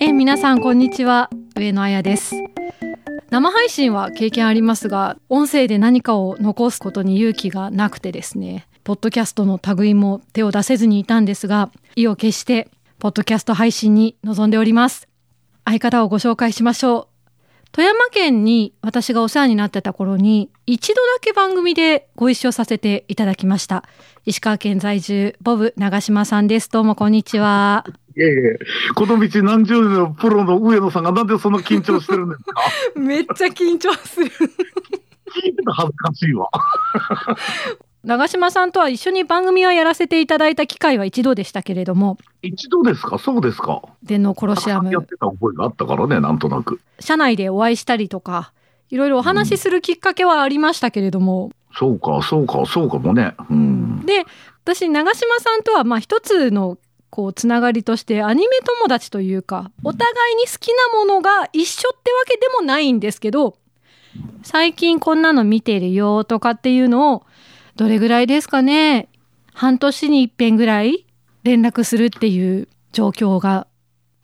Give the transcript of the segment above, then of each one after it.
え皆さんこんにちは。上野彩です。生配信は経験ありますが音声で何かを残すことに勇気がなくてですねポッドキャストの類も手を出せずにいたんですが意を決してポッドキャスト配信に臨んでおります。相方をご紹介しましょう。富山県に私がお世話になってた頃に一度だけ番組でご一緒させていただきました。石川県在住ボブ長島さんです。どうもこんにちは。いえいえ、この道何十年のプロの上野さんがなんでそんな緊張してるんですか？めっちゃ緊張する。聞いてて恥ずかしいわ。長島さんとは一緒に番組をやらせていただいた機会は一度でしたけれども一度ですか？そうですか電脳コロシアムやってた覚えがあったからね、なんとなく。社内でお会いしたりとかいろいろお話しするきっかけはありましたけれども、そうか、そうか、そうかもね。うん。で私長島さんとはまあ一つのこうつながりとしてアニメ友達というかお互いに好きなものが一緒ってわけでもないんですけど最近こんなの見てるよとかっていうのをどれぐらいですかね?半年に一遍ぐらい連絡するっていう状況が。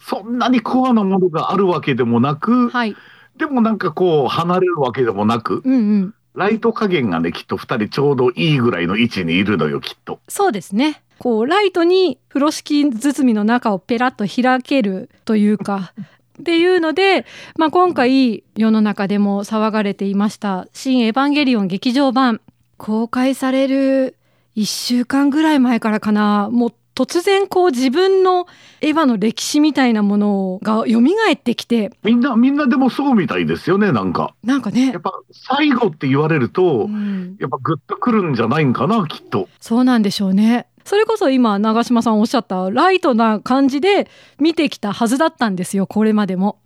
そんなにコアなものがあるわけでもなく、はい。でもなんかこう、離れるわけでもなく、うんうん。ライト加減がね、きっと二人ちょうどいいぐらいの位置にいるのよ、きっと。そうですね。こうライトに風呂敷包みの中をペラッと開けるというか っていうので、まあ、今回世の中でも騒がれていました「新エヴァンゲリオン劇場版」公開される1週間ぐらい前からかなもう突然こう自分のエヴァの歴史みたいなものが蘇ってきてみんな、みんなでもそうみたいですよね、なんか。なんかねやっ、ぱ最後って言われると、うんやっぱグッとくるんじゃないんかな、きっと。そうなんでしょうね。それこそ今長嶋さんおっしゃったライトな感じで見てきたはずだったんですよこれまでも。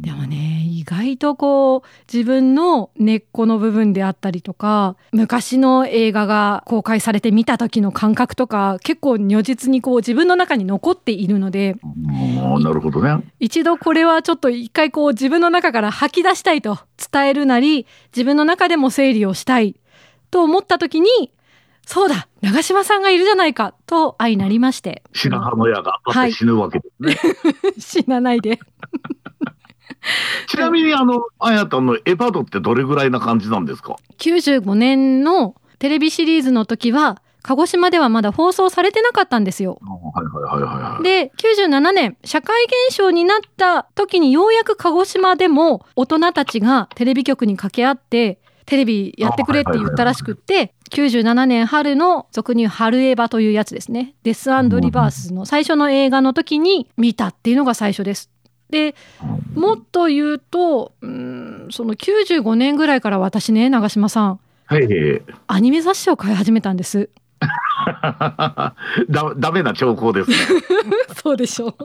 でもね意外とこう自分の根っこの部分であったりとか昔の映画が公開されて見た時の感覚とか結構如実にこう自分の中に残っているのでうん。なるほどね。一度これはちょっと一回こう自分の中から吐き出したいと伝えるなり自分の中でも整理をしたいと思った時にそうだ長嶋さんがいるじゃないかと相なりまして。白羽の矢が死ぬわけですね。死なないでちなみに、あの、あやたのエヴァドってどれぐらいな感じなんですか？95年のテレビシリーズの時は鹿児島ではまだ放送されてなかったんですよ。はいはいはいはいはい。で97年社会現象になった時にようやく鹿児島でも大人たちがテレビ局に掛け合ってテレビやってくれって言ったらしくって97年春の俗に春エヴァというやつですねデスリバースの最初の映画の時に見たっていうのが最初です。でもっと言うとうーんその95年ぐらいから私ね長嶋さんはいはい。アニメ雑誌を買い始めたんです。だ、ダメな兆候ですね。そうでしょう。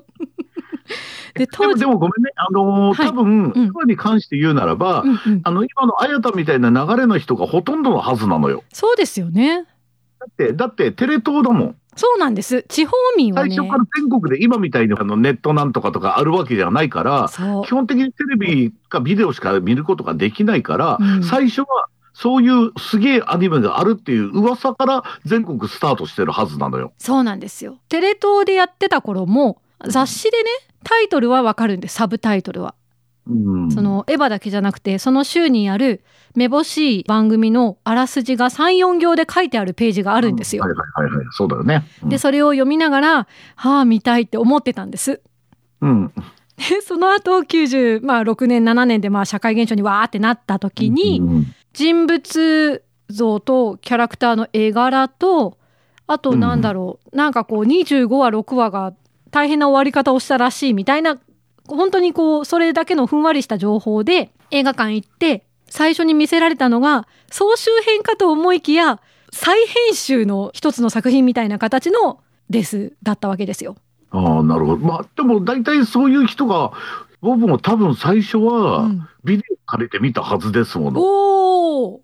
で当時でもごめんね。あのーはい多分、うん今に関して言うならば、うんうん、あの、今のあやたみたいな流れの人がほとんどのはずなのよ。そうですよね。だって、だってテレ東だもん。そうなんです。地方民はね。最初から全国で今みたいにあのネットなんとかとかあるわけじゃないから、基。本的にテレビかビデオしか見ることができないから、うん最初はそういうすげえアニメがあるっていう噂から全国スタートしてるはずなのよ。そうなんですよ。テレ東でやってた頃も雑誌でねタイトルはわかるんです。サブタイトルは。うん、そのエヴァだけじゃなくてその週にあるめぼしい番組のあらすじが34行で書いてあるページがああるんですよ。はいはいはいはい。そうだよね。うんでそれを読みながらはあ見たいって思ってたんです。うん。でその後90、まあ、6年7年でまあ社会現象にわーってなった時に、うん人物像とキャラクターの絵柄とあとなんだろう、なんかこう25話6話が大変な終わり方をしたらしいみたいな本当にこうそれだけのふんわりした情報で映画館行って最初に見せられたのが総集編かと思いきや再編集の一つの作品みたいな形のですだったわけですよ。ああ、なるほど。まあ、でも大体そういう人が、僕も多分最初はうんビデオ借りて見たはずですもの。おー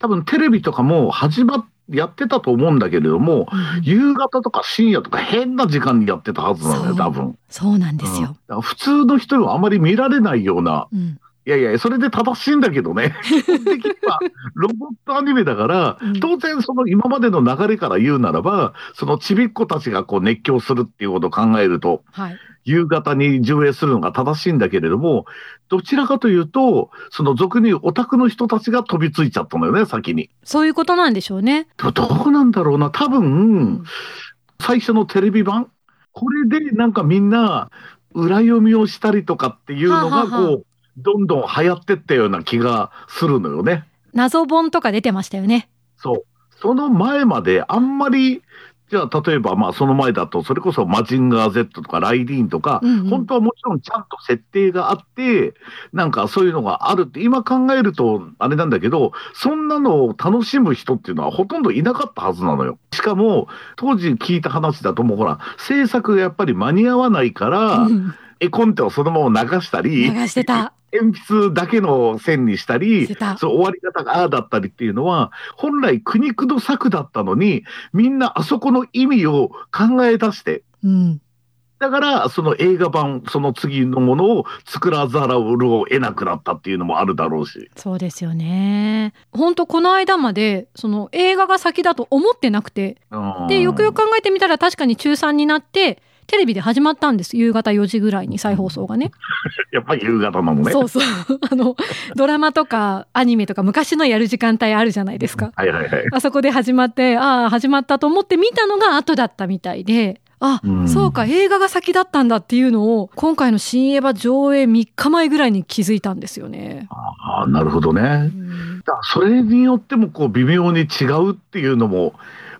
多分テレビとかも始まっやってたと思うんだけれども、夕方とか深夜とか変な時間にやってたはずなのよ、そう多分。そうなんですよ。うん普通の人はあまり見られないようなうんいやいや、それで正しいんだけどね。基本的にはロボットアニメだからうん、当然その今までの流れから言うならば、そのちびっ子たちがこう熱狂するっていうことを考えると、はい。夕方に上映するのが正しいんだけれども、どちらかというと、その俗にオタクの人たちが飛びついちゃったのよね、先に。そういうことなんでしょうね。どどうなんだろうな、多分、最初のテレビ版これでなんかみんな裏読みをしたりとかっていうのがはあはあはあこうどんどん流行ってったような気がするのよね。謎本とか出てましたよね。そう。その前まであんまりじゃあ例えばまあその前だとそれこそマジンガー Z とかライディーンとか、うんうん本当はもちろんちゃんと設定があってなんかそういうのがあるって今考えるとあれなんだけどそんなのを楽しむ人っていうのはほとんどいなかったはずなのよ。しかも当時聞いた話だともうほら制作がやっぱり間に合わないから、うん絵コンテをそのまま流したり流してた。鉛筆だけの線にしたり。そう終わり方がああだったりっていうのは本来苦肉の策だったのにみんなあそこの意味を考え出してうん。だからその映画版その次のものを作らざるを得なくなったっていうのもあるだろうし。そうですよね。本当この間までその映画が先だと思ってなくて、でよくよく考えてみたら確かに中3になってテレビで始まったんです。夕方4時ぐらいに再放送がね。やっぱり夕方なのね。そうそう。あのドラマとかアニメとか昔のやる時間帯あるじゃないですか。はいはいはい。あそこで始まって、ああ、始まったと思って見たのが後だったみたいで、あ、うんそうか、映画が先だったんだっていうのを、今回の新エヴァ上映3日前ぐらいに気づいたんですよね。ああなるほどね。うんだそれによってもこう微妙に違うっていうのも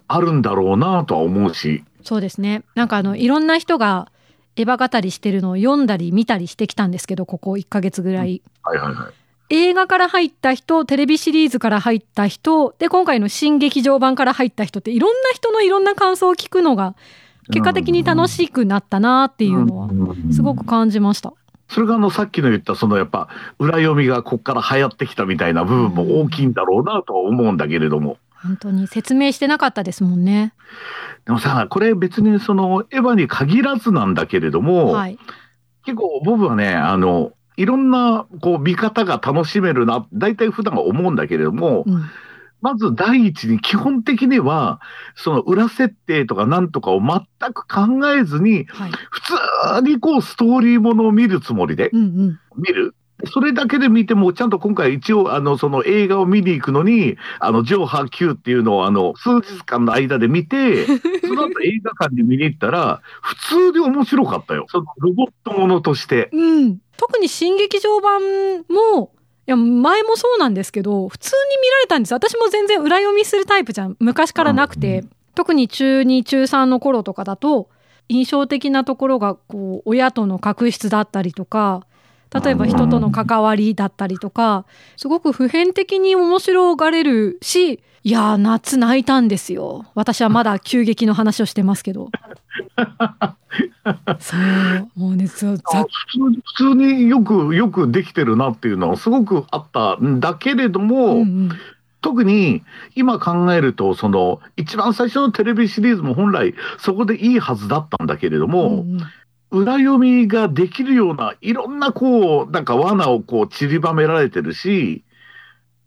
あるんだろうなとは思うし。そうですね。なんかあの、いろんな人がエヴァ語りしてるのを読んだり見たりしてきたんですけど、ここ1ヶ月ぐらい。はいはいはい。映画から入った人、テレビシリーズから入った人、で、今回の新劇場版から入った人って、いろんな人のいろんな感想を聞くのが、結果的に楽しくなったなっていうのは、すごく感じました。それがあのさっきの言ったそのやっぱ裏読みがこっから流行ってきたみたいな部分も大きいんだろうなとは思うんだけれども。本当に説明してなかったですもんね。でもさ、これ別にそのエヴァに限らずなんだけれども、はい。結構僕はね、あの、いろんなこう見方が楽しめるな、大体普段は思うんだけれども、うん。まず第一に基本的には、その裏設定とかなんとかを全く考えずに、はい。普通にこうストーリーものを見るつもりでうんうん。見る。それだけで見ても、ちゃんと今回一応、あの、その映画を見に行くのに、あの、上波級っていうのを、あの、数日間の間で見て、その後映画館に見に行ったら、普通で面白かったよ。そのロボットものとして。うん。特に新劇場版も、いや、前もそうなんですけど、普通に見られたんです。私も全然裏読みするタイプじゃん。昔からなくて、特に中2、中3の頃とかだと、印象的なところが、こう、親との確執だったりとか、例えば人との関わりだったりとか、すごく普遍的に面白がれるし、いやー、夏泣いたんですよ。私はまだ急激の話をしてますけど。そう。もうね、そう普通に普通によく、よくできてるなっていうのはすごくあったんだけれども、うんうん特に今考えると、その、一番最初のテレビシリーズも本来そこでいいはずだったんだけれども、うんうん裏読みができるようないろんなこう、なんか罠をこう散りばめられてるし、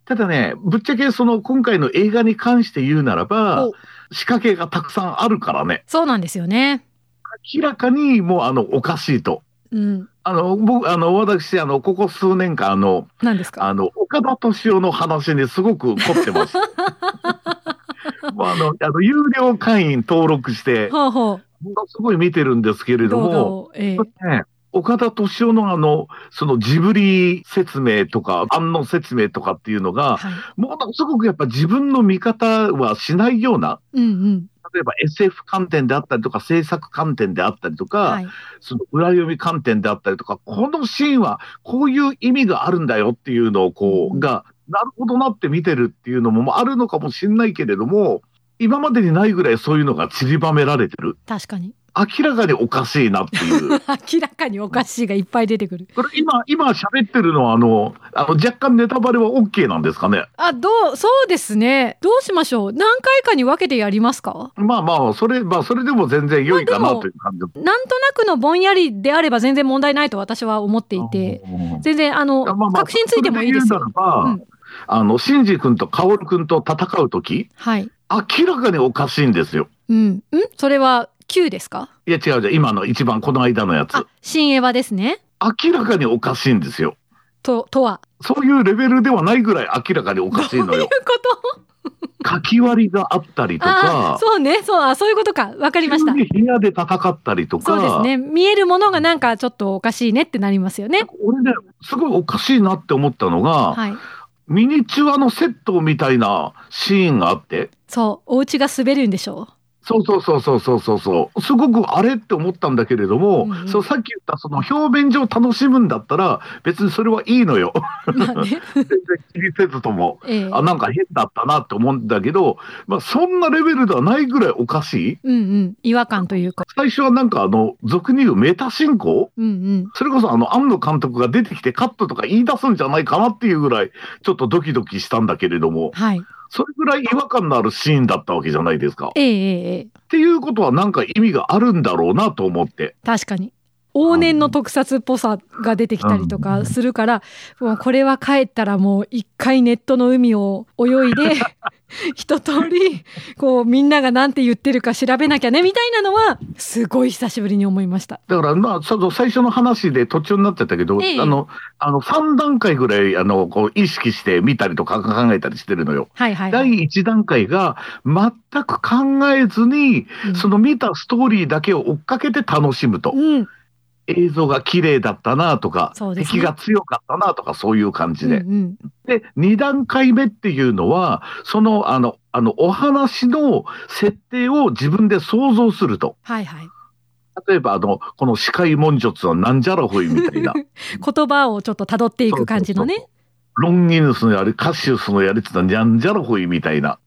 ただね、ぶっちゃけその今回の映画に関して言うならばお、仕掛けがたくさんあるからね、そうなんですよね。明らかにもうあの、おかしいと。うん。あの、僕、あの、私、あの、ここ数年間、あの、何ですか？あの、岡田敏夫の話にすごく凝ってます。もうあの、あの、有料会員登録して、ほうほものすごい見てるんですけれう。ども。ええね、岡田敏夫のあの、そのジブリ説明とか、案の説明とかっていうのが、はい。ものすごくやっぱ自分の見方はしないような、うんうん。例えば SF 観点であったりとか、制作観点であったりとか、はい。その裏読み観点であったりとか、このシーンはこういう意味があるんだよっていうのをこう、うんが、なるほどなって見てるっていうのもあるのかもしれないけれども、今までにないぐらいそういうのが散りばめられてる。確かに。明らかにおかしいなっていう。明らかにおかしいがいっぱい出てくる。これ今、今喋ってるのは、あの、あの若干ネタバレは OK なんですかね？あ、どう、そうですね。どうしましょう？何回かに分けてやりますか？まあまあ、それ、まあ、それでも全然良いかなという感じ。なんとなくのぼんやりであれば全然問題ないと私は思っていて、うん全然あの、まあまあ確信ついてもいいですよ。あの、シンジ君とカオル君と戦うとき、はい。明らかにおかしいんですよ。うん。ん？それは Q ですか？いや違うじゃん、今の一番この間のやつあ。、新エヴァですね。明らかにおかしいんですよ。と、とは？そういうレベルではないぐらい明らかにおかしいのどういうよ。こと？書き割りがあったりとあか、そうね。そう、あそういうことか。わかりました部屋で戦ったりとか、そうですね。見えるものがなんかちょっとおかしいねってなりますよね。俺ね、すごいおかしいなって思ったのが、はい。ミニチュアのセットみたいなシーンがあって、そう。お家が滑るんでしょ？そうそうそうそうそうそうそう。すごくあれって思ったんだけれども、うんうんそうさっき言ったその表面上楽しむんだったら別にそれはいいのよ。う。まあね。全然気にせずとも。ええあ、なんか変だったなって思うんだけど、まあそんなレベルではないぐらいおかしい。うんうん。違和感というか。最初はなんかあの、俗に言うメタ進行？うんうん。それこそあの、庵野監督が出てきてカットとか言い出すんじゃないかなっていうぐらい、ちょっとドキドキしたんだけれども、はい。それぐらい違和感のあるシーンだったわけじゃないですか。っええええええ。ていうことはなんか意味があるんだろうなと思って。確かに。往年の特撮っぽさが出てきたりとかするから、もうこれは帰ったらもう一回ネットの海を泳いで、一通り、こうみんながなんて言ってるか調べなきゃね、みたいなのは、すごい久しぶりに思いました。だからまあ、最初の話で途中になってたけど、ええあの、あの、3段階ぐらい、あの、こう、意識して見たりとか考えたりしてるのよ。はいはい、は第い。1段階が全く考えずに、うんその見たストーリーだけを追っかけて楽しむと。うん。映像が綺麗だったなとか、ね敵が強かったなとか、そういう感じで。うんうんで、2段階目っていうのは、その、あの、あの、お話の設定を自分で想像すると。はいはい。例えば、あの、この視界文術はなんじゃらほいみたいな。言葉をちょっと辿っていく感じのね。ロンギヌスのやり、カシウスのやりってのはなんじゃらほいみたいな。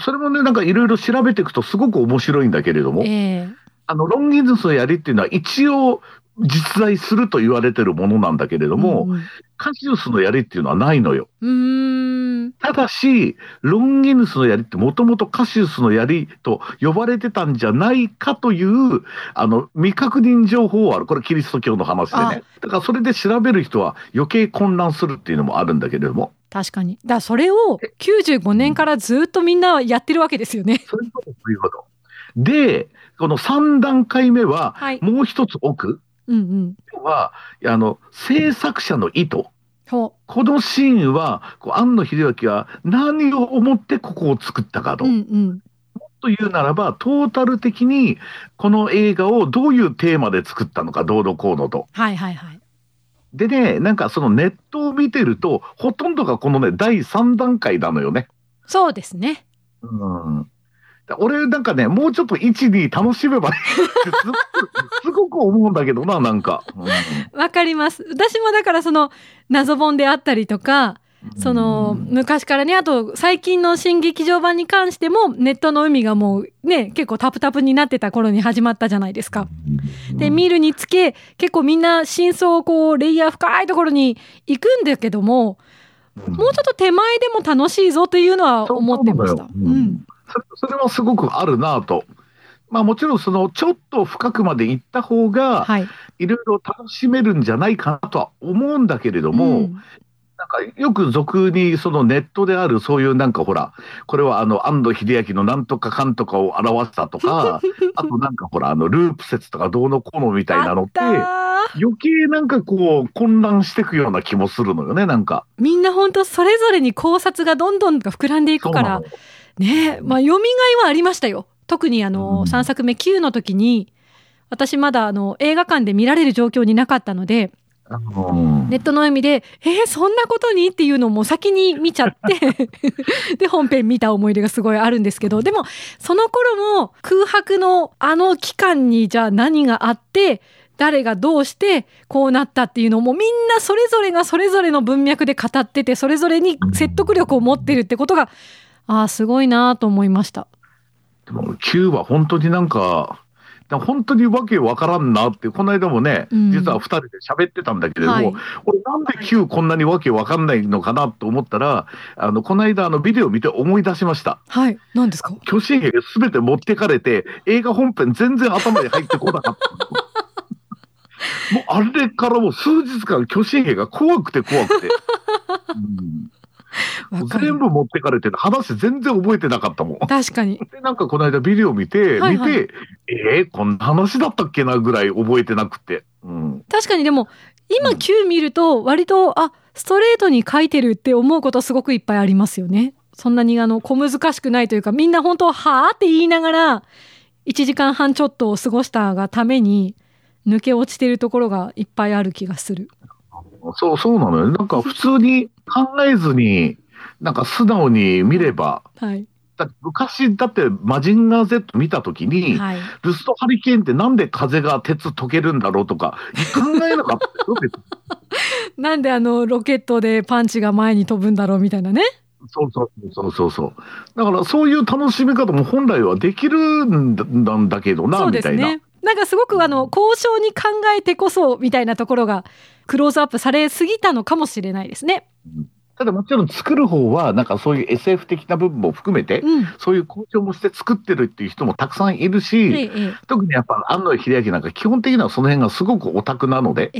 それもね、なんかいろいろ調べていくとすごく面白いんだけれども、ええあの、ロンギヌスのやりっていうのは一応実在すると言われてるものなんだけれども、うんうんカシウスのやりっていうのはないのよ。うーん。ただし、ロンギヌスの槍ってもともとカシウスの槍と呼ばれてたんじゃないかという、あの、未確認情報はある。これキリスト教の話でね。だからそれで調べる人は余計混乱するっていうのもあるんだけれども。確かに。だからそれを95年からずっとみんなやってるわけですよね。そういうこと、そういうこと。で、この3段階目は、はい。もう一つ奥うんうん。は、あの、制作者の意図。ほこのシーンは、こう庵野秀明は何を思ってここを作ったかと。う。うんうん。というならば、トータル的にこの映画をどういうテーマで作ったのか、どうのこうのと。はいはいはい。でね、なんかそのネットを見てると、ほとんどがこのね、第3段階なのよね。そうですね。うん。俺なんかね、もうちょっと1、2楽しめばいいってすごくすごく思うんだけどな、なんか。わかります。私もだからその謎本であったりとか、うんその昔からね、あと最近の新劇場版に関してもネットの海がもうね、結構タプタプになってた頃に始まったじゃないですか。で、見るにつけ、結構みんな真相をこう、レイヤー深いところに行くんだけども、うんもうちょっと手前でも楽しいぞというのは思ってました。うんそれそれはすごくあるなと。まあもちろんそのちょっと深くまで行った方がはい。いろいろ楽しめるんじゃないかなとは思うんだけれども、うんなんかよく俗にそのネットであるそういうなんかほら、これはあの安藤秀明のなんとかかんとかを表したとか、あとなんかほらあのループ説とかどうのこうのみたいなのって余計なんかこう混乱していくような気もするのよね、なんか。みんな本当それぞれに考察がどんどん膨らんでいくからねえまあ読みがいはありましたよ。特にあの、うん3作目 Q の時に私まだあの映画館で見られる状況になかったのでネットの意味で「えー、そんなことに?」っていうのをもう先に見ちゃって で本編見た思い出がすごいあるんですけどでもその頃も空白のあの期間にじゃあ何があって誰がどうしてこうなったっていうのもみんなそれぞれがそれぞれの文脈で語っててそれぞれに説得力を持ってるってことがああすごいなと思いました。でも Q は本当になんか、本当にわけわからんなって、この間もね、うん実は二人で喋ってたんだけれども、はい俺なんで Q こんなにわけわかんないのかなと思ったら、あの、この間あのビデオ見て思い出しました。はい。何ですか？巨神兵が全て持ってかれて、映画本編全然頭に入ってこなかった。もうあれからもう数日間巨神兵が怖くて怖くて。うん全部持ってかれて話全然覚えてなかったもん。確かに。で、なんかこの間ビデオ見て、はいはい見て、えー、こんな話だったっけなぐらい覚えてなくて。うん。確かにでも、今うん Q 見ると、割と、あ、ストレートに書いてるって思うことすごくいっぱいありますよね。そんなにあの、小難しくないというか、みんな本当、はーって言いながら、1時間半ちょっとを過ごしたがために、抜け落ちてるところがいっぱいある気がする。そう、そうなのよ。なんか普通に考えずに、なんか素直に見れば、はい。だ昔だってマジンガー Z 見たときに、はい。ルストハリケーンってなんで風が鉄溶けるんだろうとか、考えなかったよ なんであの、ロケットでパンチが前に飛ぶんだろうみたいなね。そうそうそうそうそう。だからそういう楽しみ方も本来はできるんだんだけどな、そうみたいな。なんかすごくあの、交渉に考えてこそみたいなところが、クローズアップされすぎたのかもしれないですね。ただもちろん作る方は、なんかそういう SF 的な部分も含めて、うん。そういう交渉もして作ってるっていう人もたくさんいるし、特にやっぱ安野秀明なんか基本的にはその辺がすごくオタクなので。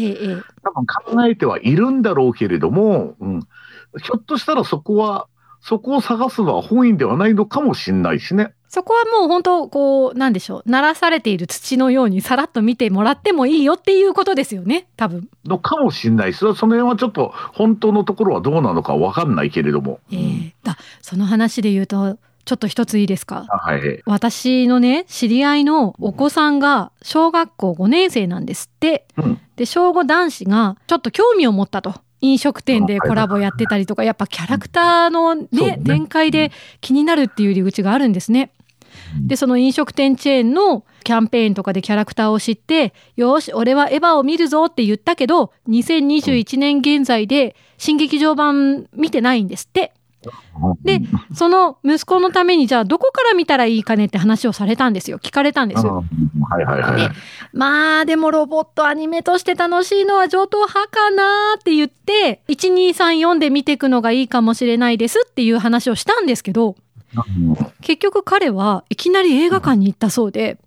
多分考えてはいるんだろうけれども、うん、ひょっとしたらそこは、そこを探すのは本意ではないのかもしれないしね。そこはもう本当、こう、なんでしょう。鳴らされている土のようにさらっと見てもらってもいいよっていうことですよね。多分。のかもしれないし、その辺はちょっと本当のところはどうなのかわかんないけれども。ええだ、その話で言うと、ちょっと一ついいですか？あはい。私のね、知り合いのお子さんが小学校5年生なんですって。うんで、小5男子がちょっと興味を持ったと。飲食店でコラボやってたりとか、やっぱキャラクターのね、ね展開で気になるっていう入り口があるんですね。で、その飲食店チェーンのキャンペーンとかでキャラクターを知って、よし、俺はエヴァを見るぞって言ったけど、2021年現在で新劇場版見てないんですって。で、その息子のためにじゃあどこから見たらいいかねって話をされたんですよ。聞かれたんですよ。うんはいはいはい。でまあでもロボットアニメとして楽しいのは上等派かなって言って、1234で見ていくのがいいかもしれないですっていう話をしたんですけど、うん結局彼はいきなり映画館に行ったそうで、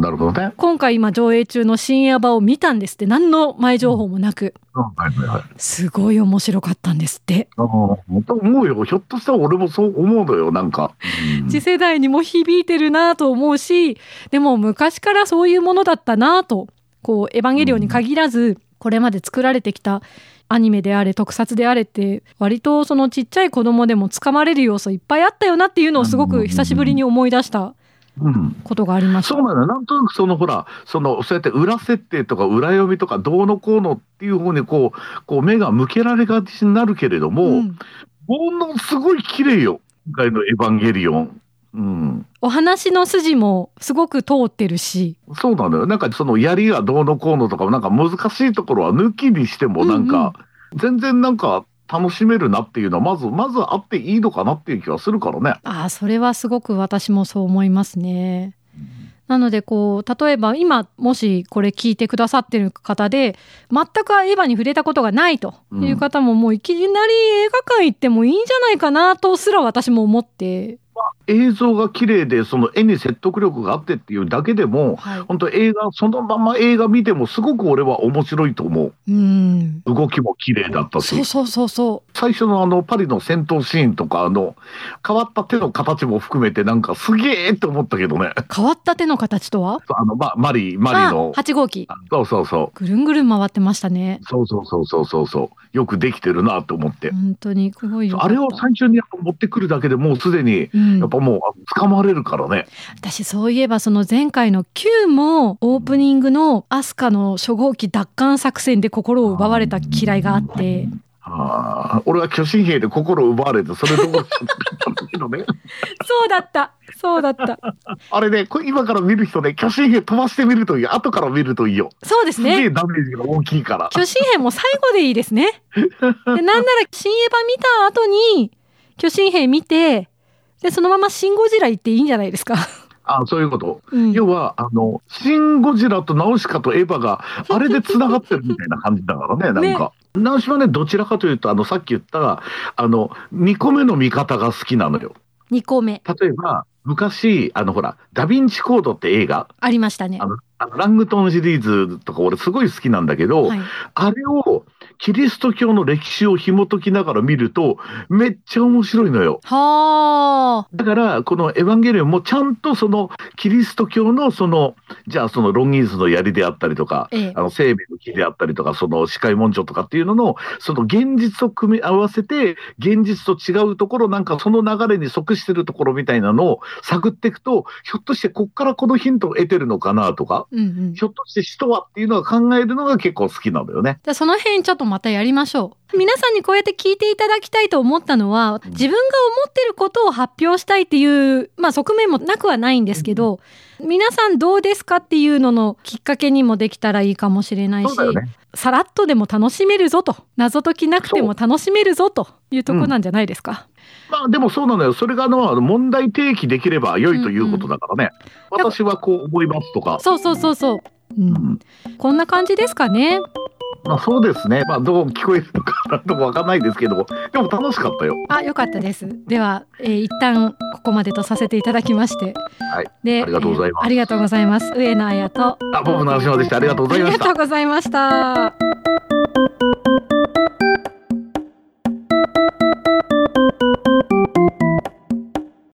なるほどね。今回今上映中の深夜場を見たんですって何の前情報もなく、うんはいはいはい。すごい面白かったんですって。思うよ。ひょっとしたら俺もそう思うのよ、なんか。うん次世代にも響いてるなと思うし、でも昔からそういうものだったなと、こう、エヴァンゲリオンに限らず、これまで作られてきたアニメであれ、特撮であれって、割とそのちっちゃい子供でもつかまれる要素いっぱいあったよなっていうのをすごく久しぶりに思い出したうんことがありました。そうなのよ。なんとなくそのほら、その、そうやって裏設定とか裏読みとかどうのこうのっていう方にこう、こう目が向けられがちになるけれども、うんものすごい綺麗よ。今回のエヴァンゲリオン。うん。お話の筋もすごく通ってるし、そうなのよ。なんかその槍がどうのこうのとか、なんか難しいところは抜きにしてもなんか、全然なんか楽しめるなっていうのは、まず、まずあっていいのかなっていう気がするからね。ああ、それはすごく私もそう思いますね。なのでこう例えば今もしこれ聞いてくださってる方で全くエヴァに触れたことがないという方ももういきなり映画館行ってもいいんじゃないかなとすら私も思って、映像が綺麗で、その絵に説得力があってっていうだけでも、はい、本当映画、そのまま映画見てもすごく俺は面白いと思うんう。動きも綺麗だったしそう。そうそうそ最初のあのパリの戦闘シーンとか、あの、変わった手の形も含めてなんかすげえって思ったけどね。う変わった手の形とは？あの、ま、マリ、マリあの。8号機そうそうそう。ぐるんぐるん回ってましたねそうそうそうそうそうそう。よくできてるなと思って。本当にすごいあれを最初に持ってくるだけでもうすでに、うんやっぱもうあ掴まれるからね。私そういえばその前回の Q もオープニングのアスカの初号機奪還作戦で心を奪われた嫌いがあってああ俺は巨神兵で心を奪われて、それどころじゃなかったけどね。そうだったそうだったあれね、これ今から見る人ね、巨神兵飛ばしてみるといい。後から見るといいよ。そうですすげえねダメージが大きいから。巨神兵も最後でいいですねでなんなら新エヴァ見た後に巨神兵見てでそのままシン・ゴジラ行っていいんじゃないですか？あそういうこと？うん要は、あの、シン・ゴジラとナウシカとエヴァが、あれで繋がってるみたいな感じだからね、なんか。ナウシカはね、どちらかというと、あの、さっき言った、あの、2個目の見方が好きなのよ。2個目例えば、昔、あの、ほら、ダヴィンチコードって映画、ありましたねあ。の、あのラングトンシリーズとか俺すごい好きなんだけど、はい、あれを、キリスト教の歴史を紐解きながら見ると、めっちゃ面白いのよ。はあ。だから、このエヴァンゲリオンもちゃんとそのキリスト教のその、じゃあそのロンギーズの槍であったりとか、ええあの生命の木であったりとか、その司会文書とかっていうのの、その現実と組み合わせて、現実と違うところ、なんかその流れに即してるところみたいなのを探っていくと、ひょっとしてこっからこのヒントを得てるのかなとか、うんうん。じひょっとして使徒はっていうのを考えるのが結構好きなのよね。その辺ちょっとまたやりましょう。皆さんにこうやって聞いていただきたいと思ったのは、自分が思ってることを発表したいっていう、まあ側面もなくはないんですけど、皆さんどうですかっていうののきっかけにもできたらいいかもしれないし、ね。さらっとでも楽しめるぞと、謎解きなくても楽しめるぞというとこなんじゃないですか？まあでもそうなのよ。それがあの問題提起できれば良いということだからね。うん私はこう思いますとか。そうそうそうそう。う、うんんこんな感じですかね。まあ、そうですね、まあ、どう聞こえるのかどうかわかんないですけどでも楽しかったよ。あよかったです。では、えー、一旦ここまでとさせていただきまして。はい。でありがとうございます、えー、ありがとうございます。上野綾と。あ僕の話までした。ありがとうございました。ありがとうございました。